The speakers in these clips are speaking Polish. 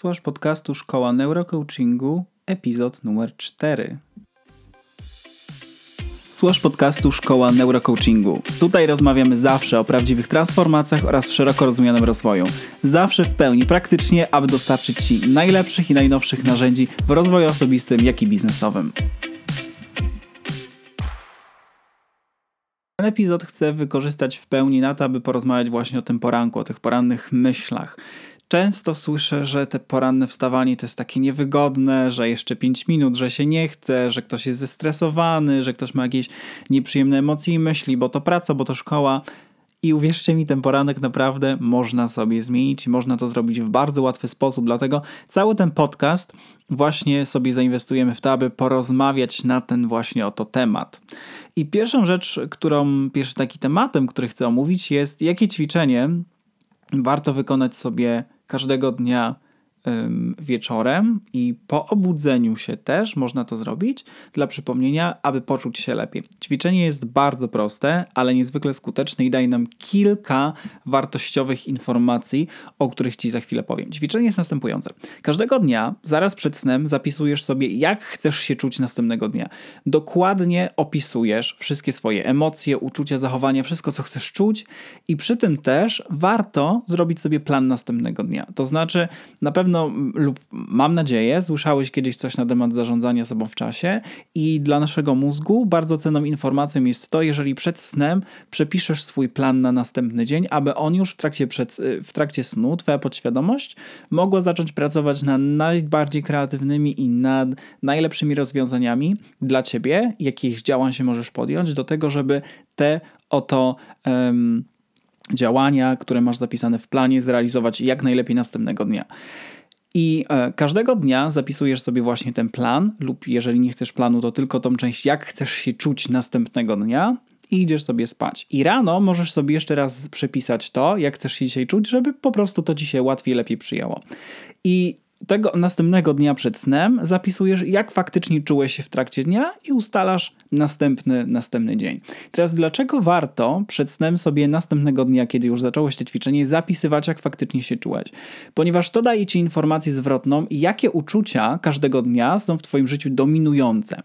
Słuchasz podcastu Szkoła Neurocoachingu, epizod numer 4. Słuchasz podcastu Szkoła Neurocoachingu. Tutaj rozmawiamy zawsze o prawdziwych transformacjach oraz szeroko rozumianym rozwoju. Zawsze w pełni praktycznie, aby dostarczyć Ci najlepszych i najnowszych narzędzi w rozwoju osobistym, jak i biznesowym. Ten epizod chcę wykorzystać w pełni na to, aby porozmawiać właśnie o tym poranku, o tych porannych myślach. Często słyszę, że te poranne wstawanie to jest takie niewygodne, że jeszcze 5 minut, że się nie chce, że ktoś jest zestresowany, że ktoś ma jakieś nieprzyjemne emocje i myśli, bo to praca, bo to szkoła. I uwierzcie mi, ten poranek naprawdę można sobie zmienić można to zrobić w bardzo łatwy sposób. Dlatego cały ten podcast właśnie sobie zainwestujemy w to, aby porozmawiać na ten właśnie oto temat. I pierwszą rzecz, którą, pierwszy taki tematem, który chcę omówić, jest jakie ćwiczenie warto wykonać sobie każdego dnia wieczorem i po obudzeniu się też można to zrobić dla przypomnienia, aby poczuć się lepiej. Ćwiczenie jest bardzo proste, ale niezwykle skuteczne i daje nam kilka wartościowych informacji, o których Ci za chwilę powiem. Ćwiczenie jest następujące. Każdego dnia, zaraz przed snem, zapisujesz sobie, jak chcesz się czuć następnego dnia. Dokładnie opisujesz wszystkie swoje emocje, uczucia, zachowania, wszystko, co chcesz czuć i przy tym też warto zrobić sobie plan następnego dnia. To znaczy, na pewno pewno lub mam nadzieję, słyszałeś kiedyś coś na temat zarządzania sobą w czasie i dla naszego mózgu bardzo cenną informacją jest to, jeżeli przed snem przepiszesz swój plan na następny dzień, aby on już w trakcie, przed, w trakcie snu, twoja podświadomość, mogła zacząć pracować nad najbardziej kreatywnymi i nad najlepszymi rozwiązaniami dla ciebie, jakich działań się możesz podjąć do tego, żeby te oto um, działania, które masz zapisane w planie, zrealizować jak najlepiej następnego dnia. I e, każdego dnia zapisujesz sobie właśnie ten plan, lub jeżeli nie chcesz planu, to tylko tą część, jak chcesz się czuć następnego dnia, i idziesz sobie spać. I rano możesz sobie jeszcze raz przepisać to, jak chcesz się dzisiaj czuć, żeby po prostu to ci się łatwiej, lepiej przyjęło. I tego następnego dnia przed snem zapisujesz, jak faktycznie czułeś się w trakcie dnia i ustalasz następny, następny dzień. Teraz dlaczego warto przed snem sobie następnego dnia, kiedy już zacząłeś to ćwiczenie, zapisywać, jak faktycznie się czułeś? Ponieważ to daje ci informację zwrotną, jakie uczucia każdego dnia są w twoim życiu dominujące.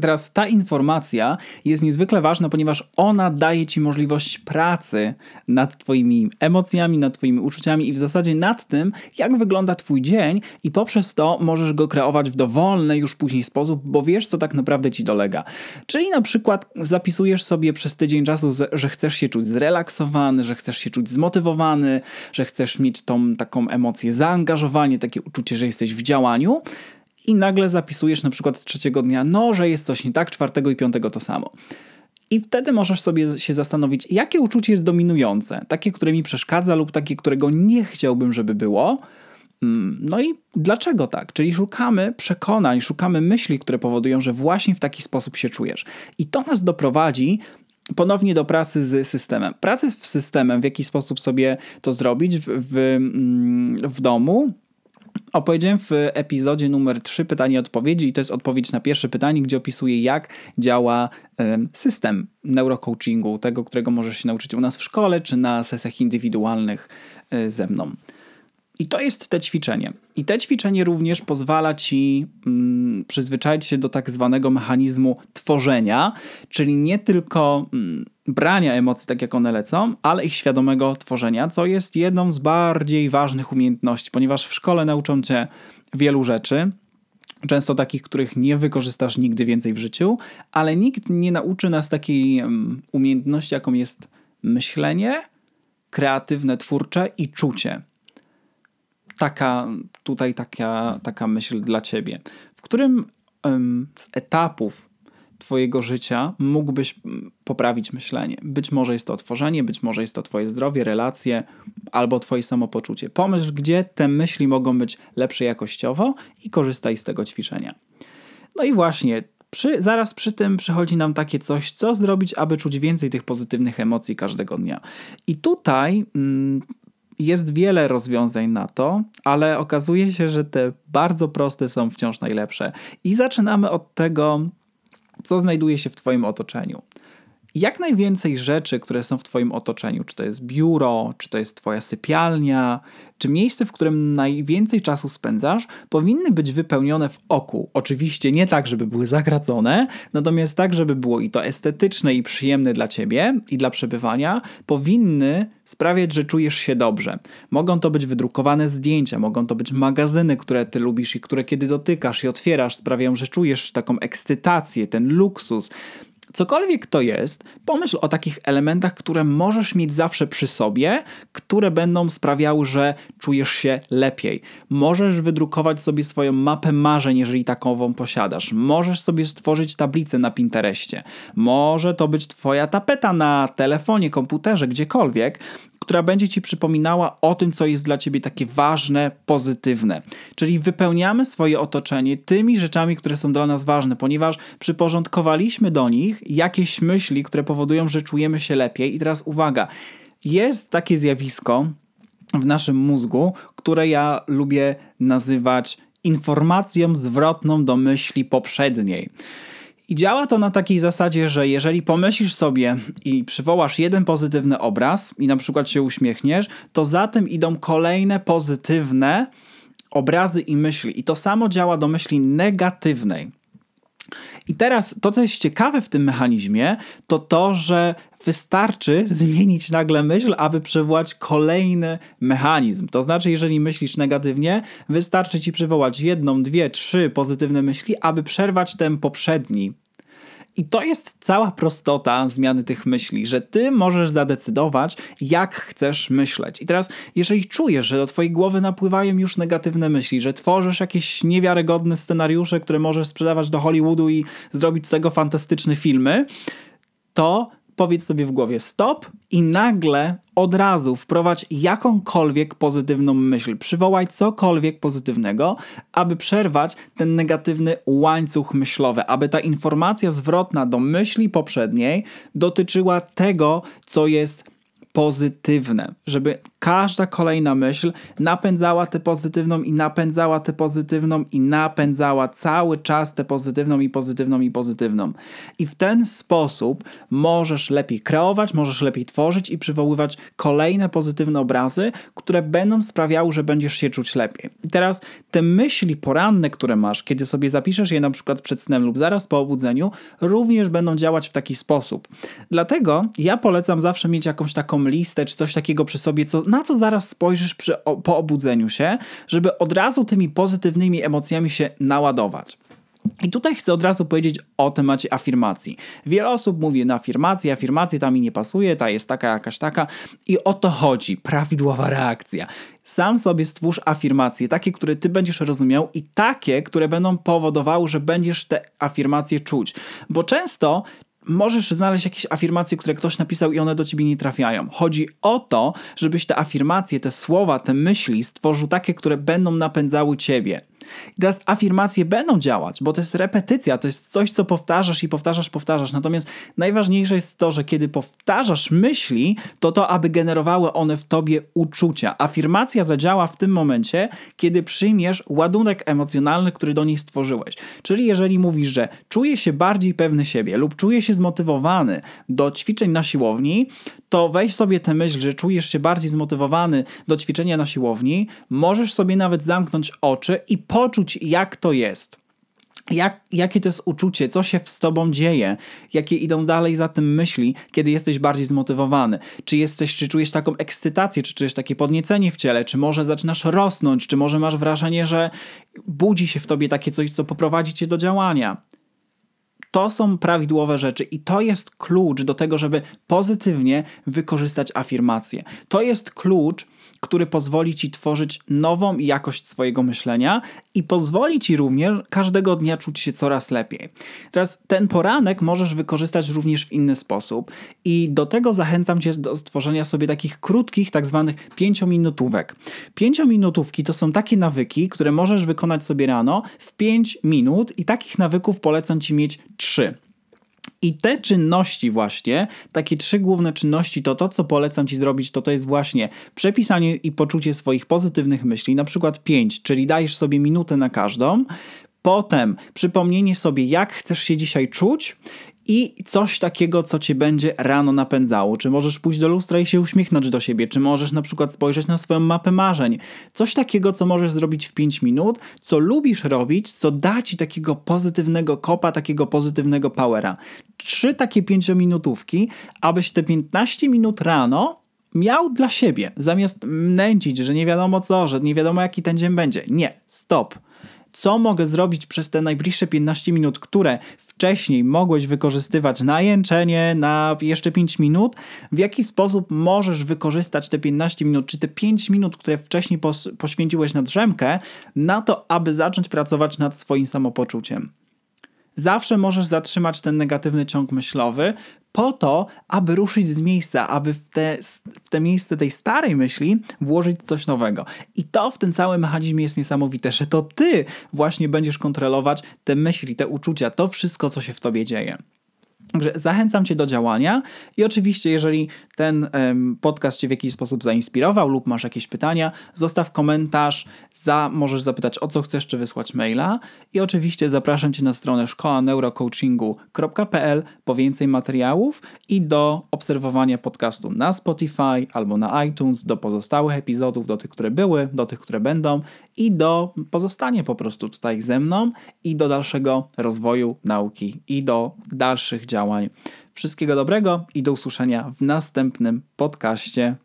Teraz ta informacja jest niezwykle ważna, ponieważ ona daje ci możliwość pracy nad Twoimi emocjami, nad Twoimi uczuciami i w zasadzie nad tym, jak wygląda Twój dzień, i poprzez to możesz go kreować w dowolny już później sposób, bo wiesz, co tak naprawdę ci dolega. Czyli na przykład zapisujesz sobie przez tydzień czasu, że chcesz się czuć zrelaksowany, że chcesz się czuć zmotywowany, że chcesz mieć tą taką emocję zaangażowanie, takie uczucie, że jesteś w działaniu i nagle zapisujesz na przykład trzeciego dnia, no, że jest coś nie tak, czwartego i piątego to samo. I wtedy możesz sobie się zastanowić, jakie uczucie jest dominujące, takie, które mi przeszkadza lub takie, którego nie chciałbym, żeby było. Mm, no i dlaczego tak? Czyli szukamy przekonań, szukamy myśli, które powodują, że właśnie w taki sposób się czujesz. I to nas doprowadzi ponownie do pracy z systemem. Pracy z systemem, w jaki sposób sobie to zrobić w, w, mm, w domu, Opowiedziałem w epizodzie numer 3 pytanie i odpowiedzi i to jest odpowiedź na pierwsze pytanie, gdzie opisuję jak działa system neurocoachingu, tego, którego możesz się nauczyć u nas w szkole czy na sesjach indywidualnych e, ze mną. I to jest te ćwiczenie. I te ćwiczenie również pozwala ci mm, przyzwyczaić się do tak zwanego mechanizmu tworzenia, czyli nie tylko mm, brania emocji tak jak one lecą, ale ich świadomego tworzenia, co jest jedną z bardziej ważnych umiejętności, ponieważ w szkole nauczą cię wielu rzeczy, często takich, których nie wykorzystasz nigdy więcej w życiu, ale nikt nie nauczy nas takiej mm, umiejętności, jaką jest myślenie, kreatywne, twórcze i czucie taka tutaj taka, taka myśl dla ciebie. W którym um, z etapów Twojego życia mógłbyś poprawić myślenie? Być może jest to tworzenie, być może jest to Twoje zdrowie, relacje albo Twoje samopoczucie. Pomyśl, gdzie te myśli mogą być lepsze jakościowo i korzystaj z tego ćwiczenia. No i właśnie, przy, zaraz przy tym przychodzi nam takie coś, co zrobić, aby czuć więcej tych pozytywnych emocji każdego dnia. I tutaj mm, jest wiele rozwiązań na to, ale okazuje się, że te bardzo proste są wciąż najlepsze. I zaczynamy od tego, co znajduje się w Twoim otoczeniu. Jak najwięcej rzeczy, które są w Twoim otoczeniu, czy to jest biuro, czy to jest Twoja sypialnia, czy miejsce, w którym najwięcej czasu spędzasz, powinny być wypełnione w oku. Oczywiście nie tak, żeby były zagradzone, natomiast tak, żeby było i to estetyczne i przyjemne dla Ciebie i dla przebywania, powinny sprawiać, że czujesz się dobrze. Mogą to być wydrukowane zdjęcia, mogą to być magazyny, które Ty lubisz i które kiedy dotykasz i otwierasz sprawiają, że czujesz taką ekscytację, ten luksus. Cokolwiek to jest, pomyśl o takich elementach, które możesz mieć zawsze przy sobie, które będą sprawiały, że czujesz się lepiej. Możesz wydrukować sobie swoją mapę marzeń, jeżeli takową posiadasz. Możesz sobie stworzyć tablicę na Pinterestie. Może to być Twoja tapeta na telefonie, komputerze, gdziekolwiek, która będzie ci przypominała o tym, co jest dla ciebie takie ważne, pozytywne. Czyli wypełniamy swoje otoczenie tymi rzeczami, które są dla nas ważne, ponieważ przyporządkowaliśmy do nich jakieś myśli, które powodują, że czujemy się lepiej. I teraz uwaga, jest takie zjawisko w naszym mózgu, które ja lubię nazywać informacją zwrotną do myśli poprzedniej. I działa to na takiej zasadzie, że jeżeli pomyślisz sobie i przywołasz jeden pozytywny obraz i na przykład się uśmiechniesz, to za tym idą kolejne pozytywne obrazy i myśli. I to samo działa do myśli negatywnej. I teraz to, co jest ciekawe w tym mechanizmie, to to, że wystarczy zmienić nagle myśl, aby przywołać kolejny mechanizm. To znaczy, jeżeli myślisz negatywnie, wystarczy ci przywołać jedną, dwie, trzy pozytywne myśli, aby przerwać ten poprzedni i to jest cała prostota zmiany tych myśli, że ty możesz zadecydować, jak chcesz myśleć. I teraz, jeżeli czujesz, że do twojej głowy napływają już negatywne myśli, że tworzysz jakieś niewiarygodne scenariusze, które możesz sprzedawać do Hollywoodu i zrobić z tego fantastyczne filmy, to powiedz sobie w głowie stop i nagle od razu wprowadź jakąkolwiek pozytywną myśl. Przywołaj cokolwiek pozytywnego, aby przerwać ten negatywny łańcuch myślowy, aby ta informacja zwrotna do myśli poprzedniej dotyczyła tego, co jest pozytywne, żeby każda kolejna myśl napędzała tę pozytywną i napędzała tę pozytywną i napędzała cały czas tę pozytywną i pozytywną i pozytywną. I w ten sposób możesz lepiej kreować, możesz lepiej tworzyć i przywoływać kolejne pozytywne obrazy, które będą sprawiały, że będziesz się czuć lepiej. I teraz te myśli poranne, które masz, kiedy sobie zapiszesz je na przykład przed snem lub zaraz po obudzeniu, również będą działać w taki sposób. Dlatego ja polecam zawsze mieć jakąś taką listę czy coś takiego przy sobie, co, na co zaraz spojrzysz przy, po obudzeniu się, żeby od razu tymi pozytywnymi emocjami się naładować. I tutaj chcę od razu powiedzieć o temacie afirmacji. Wiele osób mówi na afirmacji, afirmacji ta mi nie pasuje, ta jest taka, jakaś taka i o to chodzi, prawidłowa reakcja. Sam sobie stwórz afirmacje, takie, które ty będziesz rozumiał i takie, które będą powodowały, że będziesz te afirmacje czuć. Bo często możesz znaleźć jakieś afirmacje, które ktoś napisał i one do ciebie nie trafiają. Chodzi o to, żebyś te afirmacje, te słowa, te myśli stworzył takie, które będą napędzały ciebie. I teraz afirmacje będą działać, bo to jest repetycja, to jest coś, co powtarzasz i powtarzasz, powtarzasz. Natomiast najważniejsze jest to, że kiedy powtarzasz myśli, to to, aby generowały one w tobie uczucia. Afirmacja zadziała w tym momencie, kiedy przyjmiesz ładunek emocjonalny, który do niej stworzyłeś. Czyli jeżeli mówisz, że czuję się bardziej pewny siebie lub czuję się zmotywowany do ćwiczeń na siłowni, to weź sobie tę myśl, że czujesz się bardziej zmotywowany do ćwiczenia na siłowni, możesz sobie nawet zamknąć oczy i poczuć, jak to jest. Jak, jakie to jest uczucie, co się z tobą dzieje, jakie idą dalej za tym myśli, kiedy jesteś bardziej zmotywowany. Czy jesteś, czy czujesz taką ekscytację, czy czujesz takie podniecenie w ciele, czy może zaczynasz rosnąć, czy może masz wrażenie, że budzi się w tobie takie coś, co poprowadzi cię do działania. To są prawidłowe rzeczy i to jest klucz do tego, żeby pozytywnie wykorzystać afirmację. To jest klucz który pozwoli ci tworzyć nową jakość swojego myślenia i pozwoli ci również każdego dnia czuć się coraz lepiej. Teraz ten poranek możesz wykorzystać również w inny sposób i do tego zachęcam cię do stworzenia sobie takich krótkich, tak zwanych pięciominutówek. Pięciominutówki to są takie nawyki, które możesz wykonać sobie rano w 5 minut i takich nawyków polecam ci mieć 3. I te czynności właśnie, takie trzy główne czynności, to to, co polecam Ci zrobić, to to jest właśnie przepisanie i poczucie swoich pozytywnych myśli, na przykład pięć, czyli dajesz sobie minutę na każdą, Potem przypomnienie sobie, jak chcesz się dzisiaj czuć i coś takiego, co cię będzie rano napędzało. Czy możesz pójść do lustra i się uśmiechnąć do siebie, czy możesz na przykład spojrzeć na swoją mapę marzeń. Coś takiego, co możesz zrobić w 5 minut, co lubisz robić, co da ci takiego pozytywnego kopa, takiego pozytywnego powera. Trzy takie pięciominutówki, abyś te 15 minut rano miał dla siebie, zamiast nęcić, że nie wiadomo co, że nie wiadomo jaki ten dzień będzie. Nie, stop co mogę zrobić przez te najbliższe 15 minut, które wcześniej mogłeś wykorzystywać na jęczenie, na jeszcze 5 minut, w jaki sposób możesz wykorzystać te 15 minut, czy te 5 minut, które wcześniej poświęciłeś na drzemkę, na to, aby zacząć pracować nad swoim samopoczuciem. Zawsze możesz zatrzymać ten negatywny ciąg myślowy po to, aby ruszyć z miejsca, aby w te, w te miejsce tej starej myśli włożyć coś nowego. I to w tym całym mechanizmie jest niesamowite, że to ty właśnie będziesz kontrolować te myśli, te uczucia, to wszystko, co się w tobie dzieje. Także zachęcam Cię do działania i oczywiście, jeżeli ten podcast Cię w jakiś sposób zainspirował lub masz jakieś pytania, zostaw komentarz, za, możesz zapytać o co chcesz, czy wysłać maila. I oczywiście zapraszam Cię na stronę szkołaneurocoachingu.pl po więcej materiałów i do obserwowania podcastu na Spotify albo na iTunes, do pozostałych epizodów, do tych, które były, do tych, które będą i do pozostania po prostu tutaj ze mną i do dalszego rozwoju nauki i do dalszych działań. Wszystkiego dobrego i do usłyszenia w następnym podcaście.